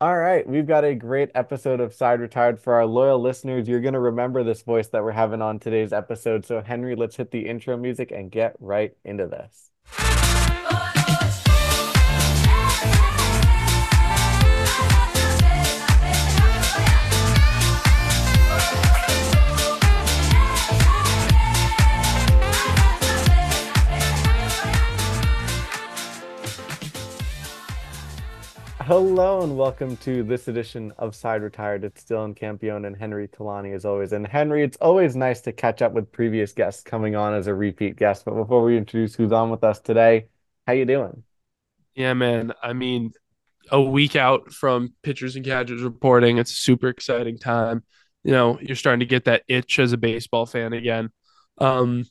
All right, we've got a great episode of Side Retired for our loyal listeners. You're going to remember this voice that we're having on today's episode. So, Henry, let's hit the intro music and get right into this. Hello and welcome to this edition of Side Retired. It's Dylan Campione and Henry Kolani as always. And Henry, it's always nice to catch up with previous guests coming on as a repeat guest. But before we introduce who's on with us today, how you doing? Yeah, man. I mean, a week out from pitchers and catchers reporting, it's a super exciting time. You know, you're starting to get that itch as a baseball fan again. Um,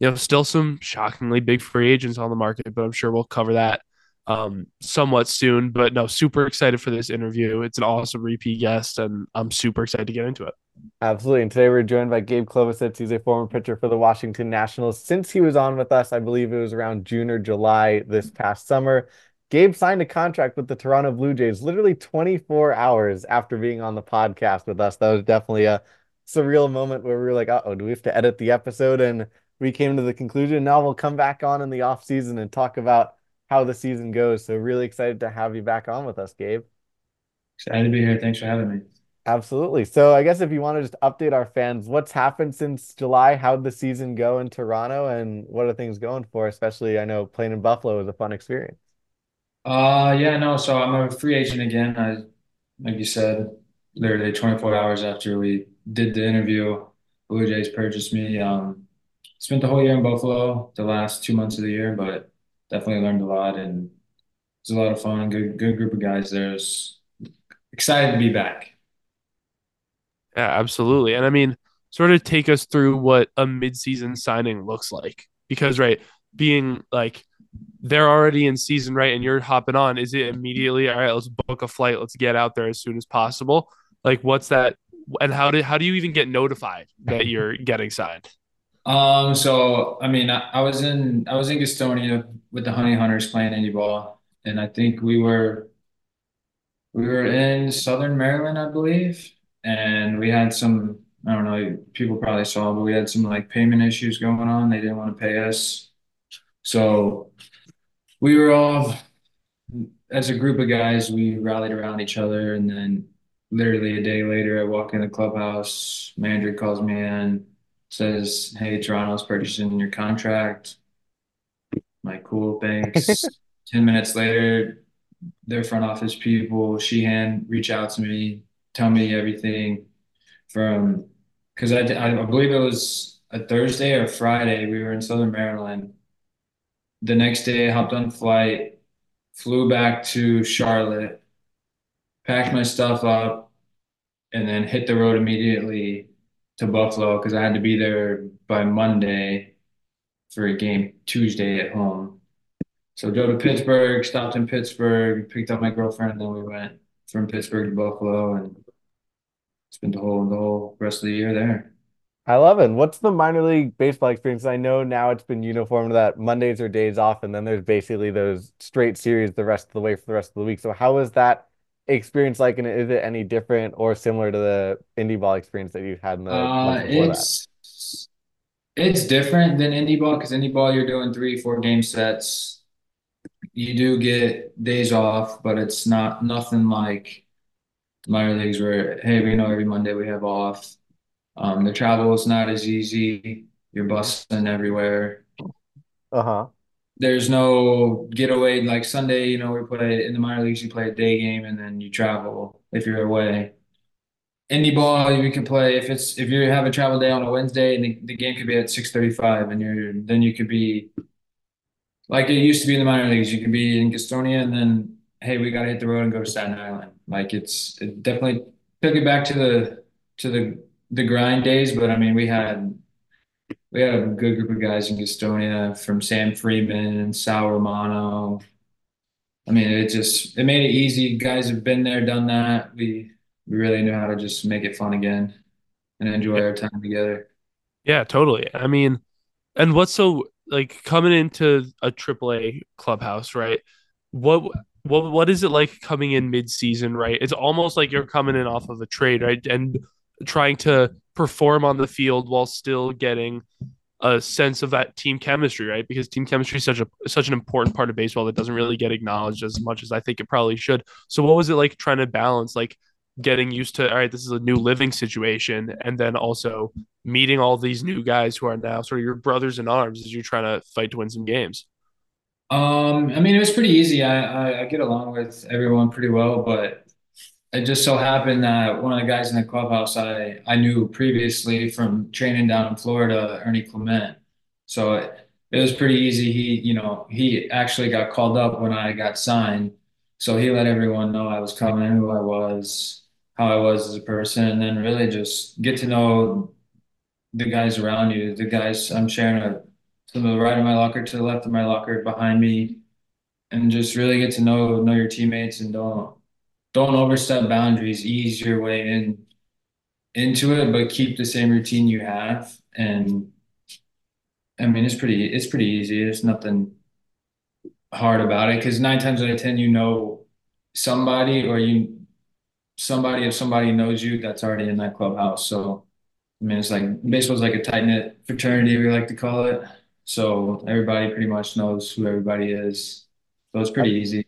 you know, still some shockingly big free agents on the market, but I'm sure we'll cover that um, somewhat soon. But no, super excited for this interview. It's an awesome repeat guest, and I'm super excited to get into it. Absolutely. And today we're joined by Gabe Klobosits. He's a former pitcher for the Washington Nationals. Since he was on with us, I believe it was around June or July this past summer. Gabe signed a contract with the Toronto Blue Jays literally 24 hours after being on the podcast with us. That was definitely a surreal moment where we were like, oh, do we have to edit the episode? And we came to the conclusion now we'll come back on in the off season and talk about how the season goes. So really excited to have you back on with us, Gabe. Excited to be here. Thanks for having me. Absolutely. So I guess if you want to just update our fans, what's happened since July? How'd the season go in Toronto and what are things going for? Especially I know playing in Buffalo was a fun experience. Uh yeah, no, so I'm a free agent again. I like you said, literally 24 hours after we did the interview, Blue Jays purchased me. Um spent the whole year in Buffalo, the last two months of the year, but definitely learned a lot and it was a lot of fun. Good, good group of guys there. Excited to be back. Yeah, absolutely. And I mean, sort of take us through what a midseason signing looks like. Because, right, being like they're already in season, right? And you're hopping on. Is it immediately, all right, let's book a flight, let's get out there as soon as possible? Like, what's that? And how do how do you even get notified that you're getting signed? Um, so I mean, I, I was in I was in Gastonia with the Honey Hunters playing indie ball, and I think we were we were in Southern Maryland, I believe, and we had some I don't know people probably saw, but we had some like payment issues going on. They didn't want to pay us, so we were all as a group of guys. We rallied around each other, and then literally a day later, I walk in the clubhouse. Manager calls me in says, "Hey, Toronto's purchasing your contract." I'm like, cool, thanks. Ten minutes later, their front office people, Sheehan, reach out to me, tell me everything from because I, I believe it was a Thursday or Friday. We were in Southern Maryland. The next day, I hopped on flight, flew back to Charlotte, packed my stuff up, and then hit the road immediately to Buffalo because I had to be there by Monday for a game Tuesday at home. So go to Pittsburgh, stopped in Pittsburgh, picked up my girlfriend, and then we went from Pittsburgh to Buffalo and spent the whole the whole rest of the year there. I love it. What's the minor league baseball experience? I know now it's been uniform that Mondays are days off, and then there's basically those straight series the rest of the way for the rest of the week. So how is that experience like, and is it any different or similar to the indie ball experience that you've had in the Uh, it's it's different than indie ball because indie ball you're doing three, four game sets. You do get days off, but it's not nothing like minor leagues where, hey, we know every Monday we have off. Um, the travel is not as easy. You're busting everywhere. Uh-huh. There's no getaway like Sunday, you know, we play in the minor leagues, you play a day game and then you travel if you're away. Indie ball, you can play if it's if you have a travel day on a Wednesday and the, the game could be at 6:35 and you're then you could be like it used to be in the minor leagues. You could be in Gastonia and then hey, we gotta hit the road and go to Staten Island. Like it's it definitely took it back to the to the the grind days, but I mean we had we had a good group of guys in Gastonia from Sam Freeman, and Sal Romano. I mean, it just it made it easy. Guys have been there, done that. We we really knew how to just make it fun again and enjoy our time together. Yeah, totally. I mean, and what's so like coming into a AAA clubhouse, right? What what what is it like coming in mid-season, right? It's almost like you're coming in off of a trade, right? And trying to perform on the field while still getting a sense of that team chemistry, right? Because team chemistry is such a such an important part of baseball that doesn't really get acknowledged as much as I think it probably should. So what was it like trying to balance like getting used to all right, this is a new living situation, and then also meeting all these new guys who are now sort of your brothers in arms as you're trying to fight to win some games? Um, I mean, it was pretty easy. I, I, I get along with everyone pretty well, but it just so happened that one of the guys in the clubhouse I, I knew previously from training down in Florida, Ernie Clement. So it, it was pretty easy. He, you know, he actually got called up when I got signed. So he let everyone know I was coming, who I was, how I was as a person, and then really just get to know the guys around you, the guys I'm sharing a, to the right of my locker, to the left of my locker, behind me, and just really get to know know your teammates and don't don't overstep boundaries. Ease your way in into it, but keep the same routine you have. And I mean, it's pretty it's pretty easy. There's nothing hard about it because nine times out of ten, you know somebody or you somebody if somebody knows you that's already in that clubhouse. So I mean, it's like baseball's like a tight knit fraternity, we like to call it. So everybody pretty much knows who everybody is. So it's pretty easy.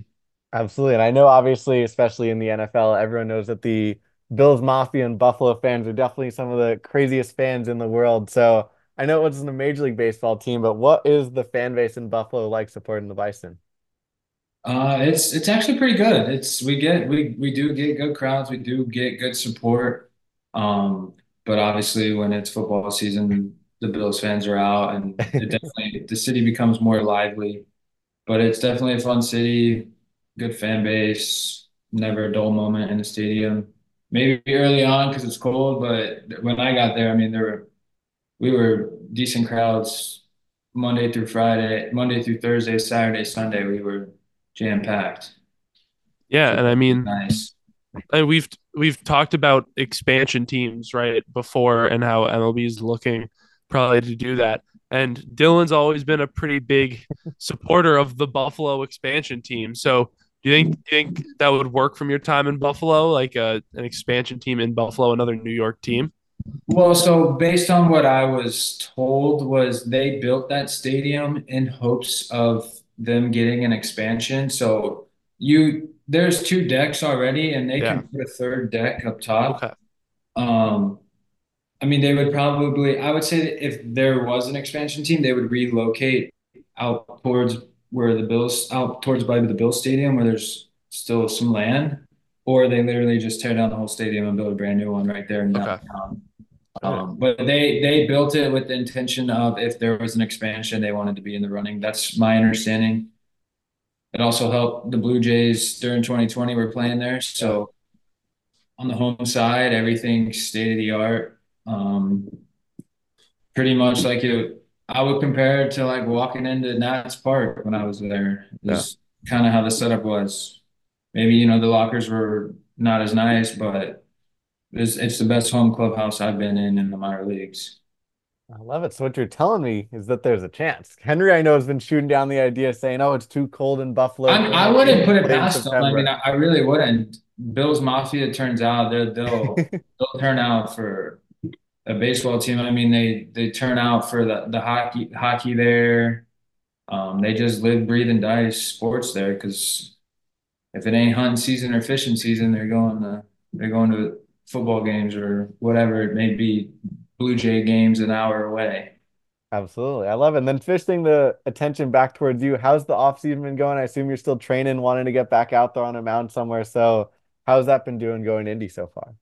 Absolutely. And I know, obviously, especially in the NFL, everyone knows that the Bills Mafia and Buffalo fans are definitely some of the craziest fans in the world. So I know it wasn't a Major League Baseball team, but what is the fan base in Buffalo like supporting the Bison? Uh, it's it's actually pretty good. It's we get we we do get good crowds. We do get good support. Um, but obviously, when it's football season, the Bills fans are out, and it definitely the city becomes more lively. But it's definitely a fun city good fan base, never a dull moment in the stadium. Maybe early on because it's cold, but when I got there, I mean, there were we were decent crowds Monday through Friday, Monday through Thursday, Saturday, Sunday. We were jam packed. Yeah, and I mean, nice. And we've we've talked about expansion teams right before and how MLB is looking probably to do that. And Dylan's always been a pretty big supporter of the Buffalo expansion team. So do you think do you think that would work from your time in Buffalo, like a, uh, an expansion team in Buffalo, another New York team? Well, so based on what I was told, was they built that stadium in hopes of them getting an expansion. So you there's two decks already, and they yeah. can put a third deck up top. Okay. Um, I mean, they would probably. I would say if there was an expansion team, they would relocate out towards where the Bills out towards by the Bill Stadium where there's still some land, or they literally just tear down the whole stadium and build a brand new one right there in downtown. Okay. Um, but they they built it with the intention of if there was an expansion, they wanted to be in the running. That's my understanding. It also helped the Blue Jays during 2020 were playing there, so on the home side, everything state of the art. Um, pretty much like it I would compare it to like walking into Nats Park when I was there. Just yeah. kind of how the setup was. Maybe you know the lockers were not as nice, but it's it's the best home clubhouse I've been in in the minor leagues. I love it. So what you're telling me is that there's a chance. Henry, I know, has been shooting down the idea, saying, "Oh, it's too cold in Buffalo." I, I wouldn't put it past them. I mean, I, I, really wouldn't. Bills Mafia turns out they'll they'll they'll turn out for a baseball team. I mean, they they turn out for the the hockey hockey there. Um, they just live, breathe, and die sports there because if it ain't hunting season or fishing season, they're going to they're going to football games or whatever it may be, Blue Jay games an hour away. Absolutely. I love it. And then fishing the attention back towards you. How's the off season been going? I assume you're still training, wanting to get back out there on a mound somewhere. So how's that been doing going indie so far?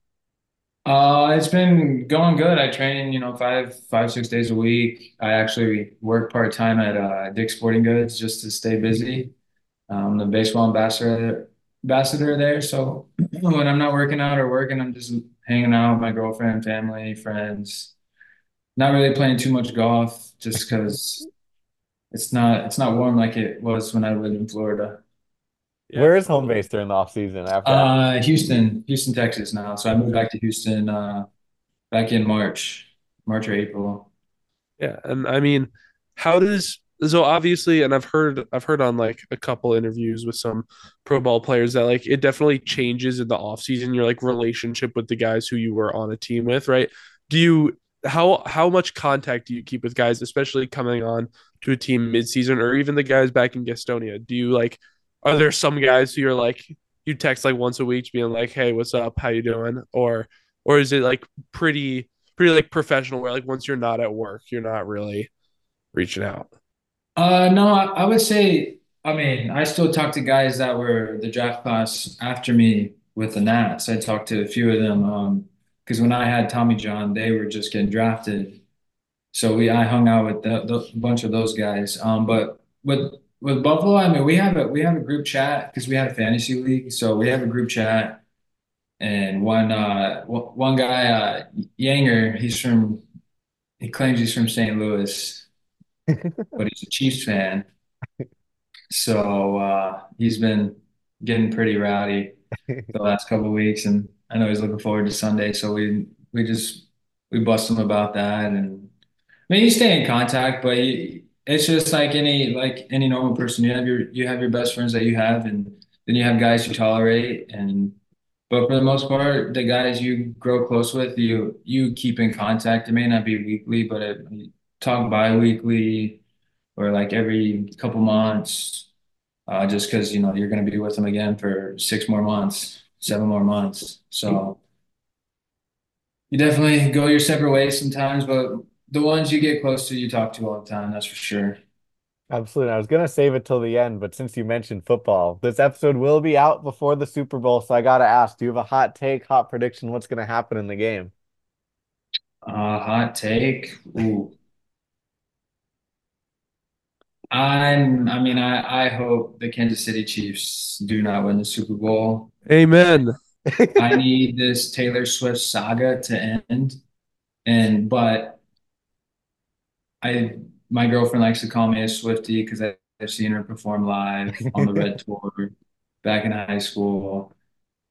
Uh, it's been going good. I train, you know, five, five, six days a week. I actually work part time at uh, Dick's Sporting Goods just to stay busy. I'm the baseball ambassador ambassador there. So when I'm not working out or working, I'm just hanging out with my girlfriend, family, friends. Not really playing too much golf, just because it's not it's not warm like it was when I lived in Florida. Yeah. Where is home base during the off season after? Uh, Houston, Houston, Texas now. So I moved back to Houston uh, back in March, March or April. Yeah, and I mean, how does so obviously, and I've heard I've heard on like a couple interviews with some pro ball players that like it definitely changes in the off season your like relationship with the guys who you were on a team with, right? Do you how how much contact do you keep with guys, especially coming on to a team mid season or even the guys back in Gastonia? Do you like are there some guys who you're like you text like once a week being like, Hey, what's up? How you doing? Or or is it like pretty pretty like professional where like once you're not at work, you're not really reaching out? Uh, no, I, I would say, I mean, I still talk to guys that were the draft class after me with the Nats. I talked to a few of them, um, because when I had Tommy John, they were just getting drafted. So we, I hung out with a bunch of those guys. Um, but with with Buffalo, I mean, we have a we have a group chat because we had a fantasy league, so we have a group chat. And one uh one guy, uh, Yanger, he's from he claims he's from St. Louis, but he's a Chiefs fan. So uh, he's been getting pretty rowdy the last couple of weeks, and I know he's looking forward to Sunday. So we we just we bust him about that, and I mean you stay in contact, but you, it's just like any like any normal person. You have your you have your best friends that you have, and then you have guys you tolerate, and but for the most part, the guys you grow close with, you you keep in contact. It may not be weekly, but it, talk bi-weekly or like every couple months, uh, just because you know you're going to be with them again for six more months, seven more months. So you definitely go your separate ways sometimes, but the ones you get close to, you talk to all the time. That's for sure. Absolutely. I was gonna save it till the end, but since you mentioned football, this episode will be out before the Super Bowl, so I gotta ask, do you have a hot take, hot prediction? What's gonna happen in the game? Uh, hot take. Ooh. I'm, I mean, I, I hope the Kansas City Chiefs do not win the Super Bowl. Amen. I need this Taylor Swift saga to end. And, but I, my girlfriend likes to call me a Swiftie because I've seen her perform live on the Red Tour back in high school.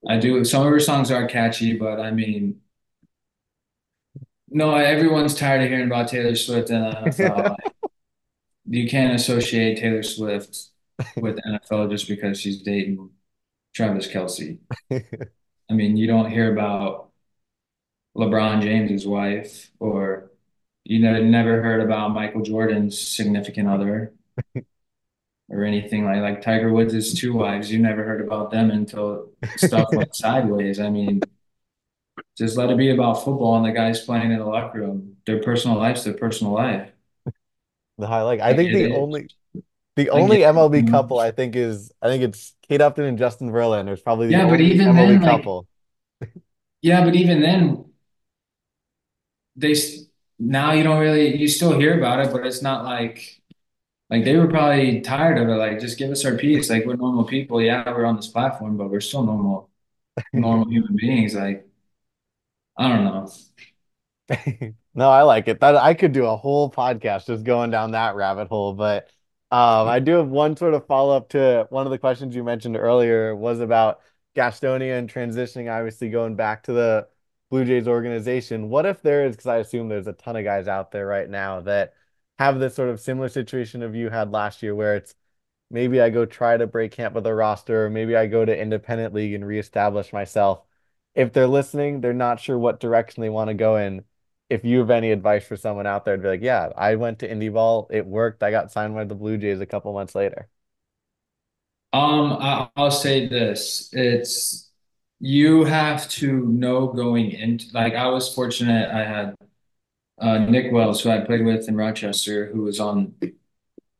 I do, some of her songs are catchy, but I mean, no, everyone's tired of hearing about Taylor Swift and NFL. You can't associate Taylor Swift with NFL just because she's dating Travis Kelce. I mean, you don't hear about LeBron James's wife, or you know, never heard about Michael Jordan's significant other, or anything like like Tiger Woods' two wives. You never heard about them until stuff went sideways. I mean, just let it be about football and the guys playing in the locker room. Their personal life's their personal life. The highlight. I think get the it. only the only it. MLB mm-hmm. couple I think is I think it's Kate Upton and Justin Verlander is probably the Yeah, but even MLB then, like, yeah, but even then, they now you don't really you still hear about it, but it's not like like they were probably tired of it. Like, just give us our piece. Like, we're normal people. Yeah, we're on this platform, but we're still normal, normal human beings. Like, I don't know. No, I like it. That I could do a whole podcast just going down that rabbit hole, but um, I do have one sort of follow-up to one of the questions you mentioned earlier was about Gastonia and transitioning, obviously going back to the Blue Jays organization. What if there is, because I assume there's a ton of guys out there right now that have this sort of similar situation of you had last year where it's maybe I go try to break camp with a roster, or maybe I go to independent league and reestablish myself. If they're listening, they're not sure what direction they want to go in. If you have any advice for someone out there to be like, yeah, I went to indie ball, it worked. I got signed by the Blue Jays a couple months later. Um, I'll say this. It's you have to know going into like I was fortunate. I had uh, Nick Wells, who I played with in Rochester, who was on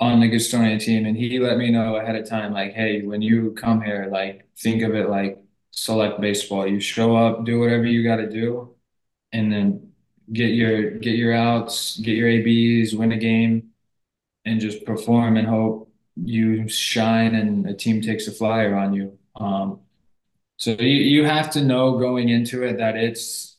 on the Gastonia team, and he let me know ahead of time, like, hey, when you come here, like, think of it like select baseball. You show up, do whatever you got to do, and then get your get your outs, get your ABs, win a game, and just perform and hope you shine and a team takes a flyer on you. Um, so you, you have to know going into it that it's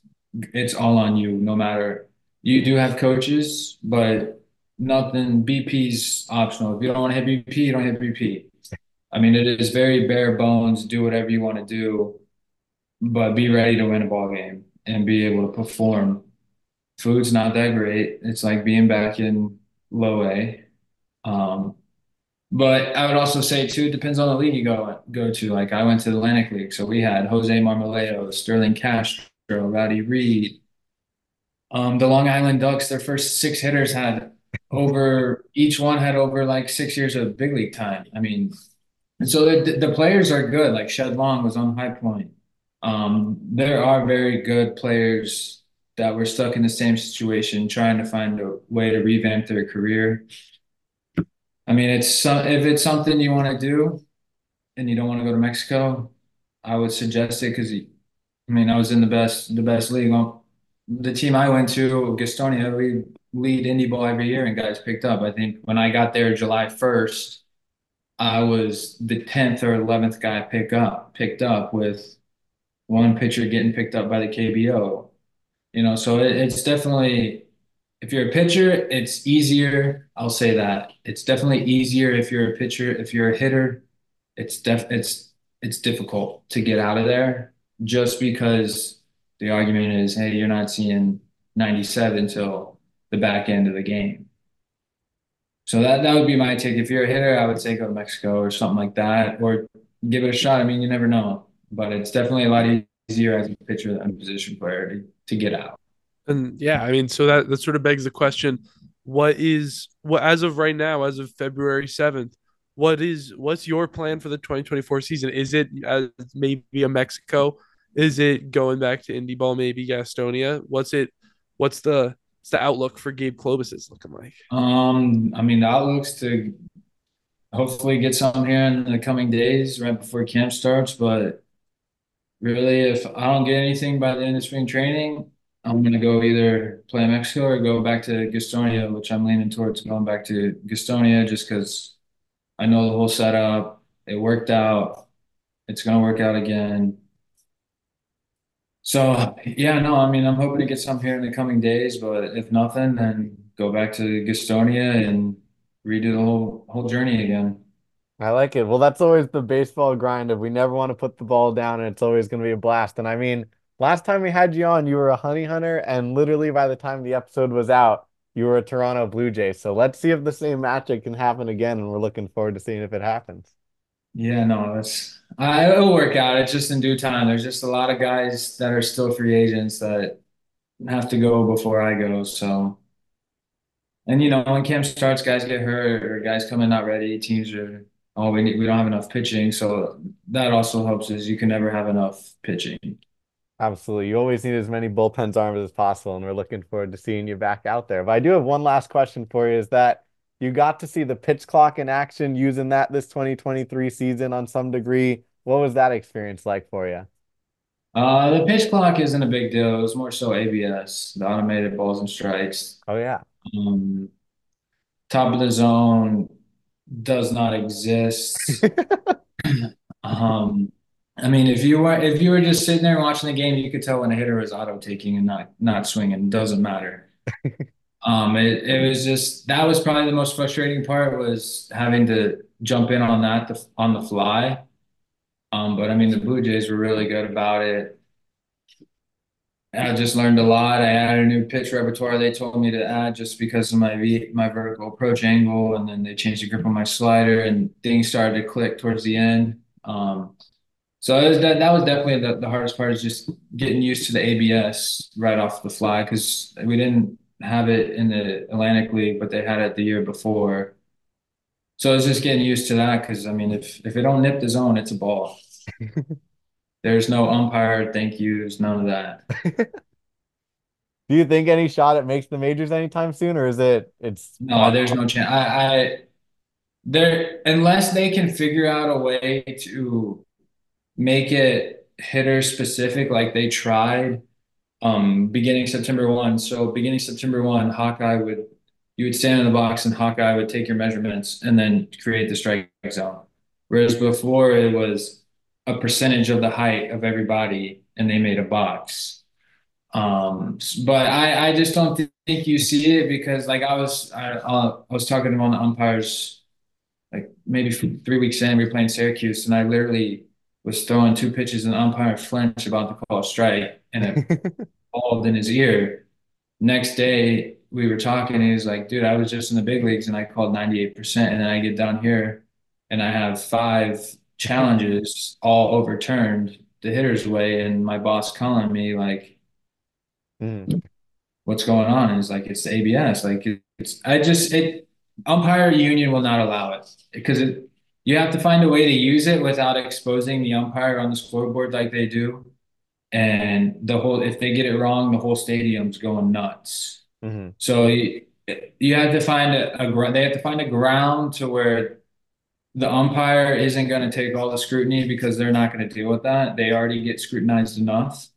it's all on you, no matter you do have coaches, but nothing BP's optional. If you don't want to hit BP, you don't hit BP. I mean, it is very bare bones, do whatever you want to do, but be ready to win a ball game and be able to perform. Food's not that great. It's like being back in low A. Um, but I would also say too, it depends on the league you go go to. Like I went to the Atlantic League, so we had Jose Marmolejos, Sterling Castro, Rowdy Reed. Um, the Long Island Ducks, their first six hitters had over each one had over like six years of big league time. I mean, and so the, the players are good. Like Shed Long was on High Point. Um, there are very good players that were stuck in the same situation, trying to find a way to revamp their career. I mean, it's if it's something you want to do, and you don't want to go to Mexico, I would suggest it because, I mean, I was in the best the best league. The team I went to, Gastonia, we lead indie ball every year, and guys picked up. I think when I got there July first, I was the tenth or eleventh guy pick up picked up with one pitcher getting picked up by the KBO. You know, so it, it's definitely if you're a pitcher, it's easier. I'll say that. It's definitely easier if you're a pitcher. If you're a hitter, it's def it's it's difficult to get out of there just because the argument is, hey, you're not seeing 97 till the back end of the game. So that that would be my take. If you're a hitter, I would say go to Mexico or something like that, or give it a shot. I mean, you never know, but it's definitely a lot easier as a pitcher than a position player to, to get out. And yeah, I mean, so that that sort of begs the question: What is what as of right now, as of February seventh? What is what's your plan for the 2024 season? Is it uh, maybe a Mexico? Is it going back to indie ball? Maybe Gastonia? What's it? What's the what's the outlook for Gabe Klobosits looking like? Um, I mean, the outlook's to hopefully get some here in the coming days, right before camp starts. But really, if I don't get anything by the end of spring training, I'm gonna go either play Mexico or go back to Gastonia, which I'm leaning towards going back to Gastonia just because I know the whole setup. It worked out. It's gonna work out again. So yeah, no, I mean I'm hoping to get some here in the coming days, but if nothing, then go back to Gastonia and redo the whole whole journey again. I like it. Well, that's always the baseball grind of we never want to put the ball down and it's always going to be a blast. And I mean, Last time we had you on, you were a honey hunter, and literally by the time the episode was out, you were a Toronto Blue Jay. So let's see if the same magic can happen again, and we're looking forward to seeing if it happens. Yeah, no, it's uh, it'll work out. It's just in due time. There's just a lot of guys that are still free agents that have to go before I go. So, and you know, when camp starts, guys get hurt or guys come in not ready. Teams are oh, we need, we don't have enough pitching. So that also helps. Is you can never have enough pitching. Absolutely. You always need as many bullpens arms as possible, and we're looking forward to seeing you back out there. But I do have one last question for you is that you got to see the pitch clock in action using that this 2023 season on some degree. What was that experience like for you? Uh, the pitch clock isn't a big deal. It was more so ABS, the automated balls and strikes. Oh yeah. Um, top of the zone does not exist. um, I mean, if you were if you were just sitting there watching the game, you could tell when a hitter was auto taking and not not swinging. It doesn't matter. um, it it was just that was probably the most frustrating part was having to jump in on that the, on the fly. Um, but I mean, the Blue Jays were really good about it. I just learned a lot. I added a new pitch repertoire they told me to add just because of my v, my vertical approach angle, and then they changed the grip on my slider, and things started to click towards the end. Um, so was, that that was definitely the, the hardest part is just getting used to the ABS right off the fly because we didn't have it in the Atlantic League, but they had it the year before. So it's just getting used to that because I mean, if if it don't nip the zone, it's a ball. There's no umpire, thank yous, none of that. Do you think any shot it makes the majors anytime soon, or is it it's no? There's no chance. I, I there unless they can figure out a way to make it hitter specific like they tried um beginning September 1. So beginning September 1, Hawkeye would you would stand in the box and Hawkeye would take your measurements and then create the strike zone. Whereas before it was a percentage of the height of everybody and they made a box. Um, but I, I just don't think you see it because like I was I, uh, I was talking to one of the umpires like maybe three weeks in we were playing Syracuse and I literally was throwing two pitches and the umpire flinched about to call a strike and it balled in his ear. next day we were talking, and he was like, dude, I was just in the big leagues and I called 98%. And then I get down here and I have five challenges all overturned the hitter's way. And my boss calling me like, Mhm. what's going on? And he's like, it's ABS. Like it's, I just, it, umpire union will not allow it because it, you have to find a way to use it without exposing the umpire on the scoreboard like they do. And the whole, if they get it wrong, the whole stadium's going nuts. Mhm. So you, you have to find a, a they have to find a ground to where the umpire isn't going to take all the scrutiny because they're not going to deal with that. They already get scrutinized enough.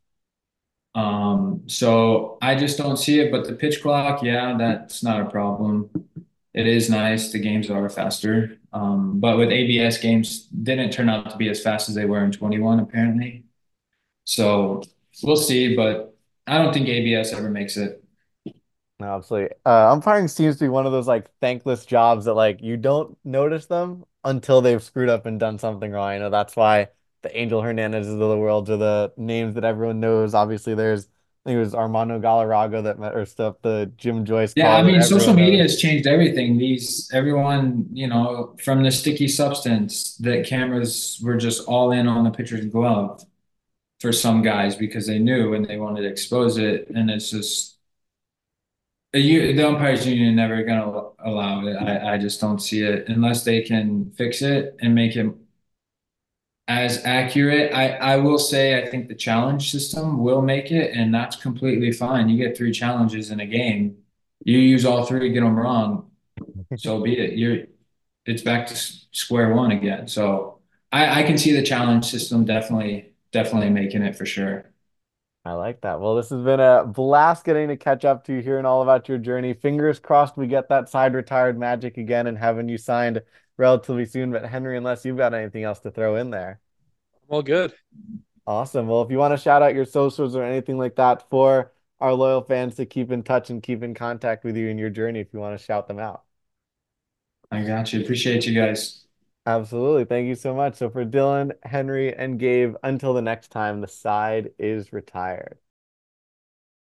Um, so I just don't see it. But the pitch clock, yeah, that's not a problem. It is nice. The games are faster. Um, but with ABS games didn't turn out to be as fast as they were in 21, apparently. So we'll see, but I don't think ABS ever makes it. No, absolutely. Uh, umpiring seems to be one of those like thankless jobs that like you don't notice them until they've screwed up and done something wrong. I know that's why the Angel Hernandezes of the world are the names that everyone knows. Obviously, there's I think it was Armando Galarraga that met or stuff, the Jim Joyce Yeah, I mean, social media knows. has changed everything. These, everyone, you know, from the sticky substance, that cameras were just all in on the pitcher's glove for some guys because they knew and they wanted to expose it. And it's just, you, the umpires union never gonna allow it. I, I just don't see it unless they can fix it and make it as accurate. I, I will say, I think the challenge system will make it, and that's completely fine. You get three challenges in a game, you use all three, get them wrong, so be it. You're, it's back to square one again. So I, I can see the challenge system definitely, definitely making it for sure. I like that. Well, this has been a blast getting to catch up to you, hearing all about your journey. Fingers crossed we get that side retired magic again and having you signed relatively soon. But Henry, unless you've got anything else to throw in there. Well, good. Awesome. Well, if you want to shout out your socials or anything like that for our loyal fans to keep in touch and keep in contact with you in your journey, if you want to shout them out. I got you. Appreciate you guys. Absolutely. Thank you so much. So for Dylan, Henry, and Gabe, until the next time, the side is retired.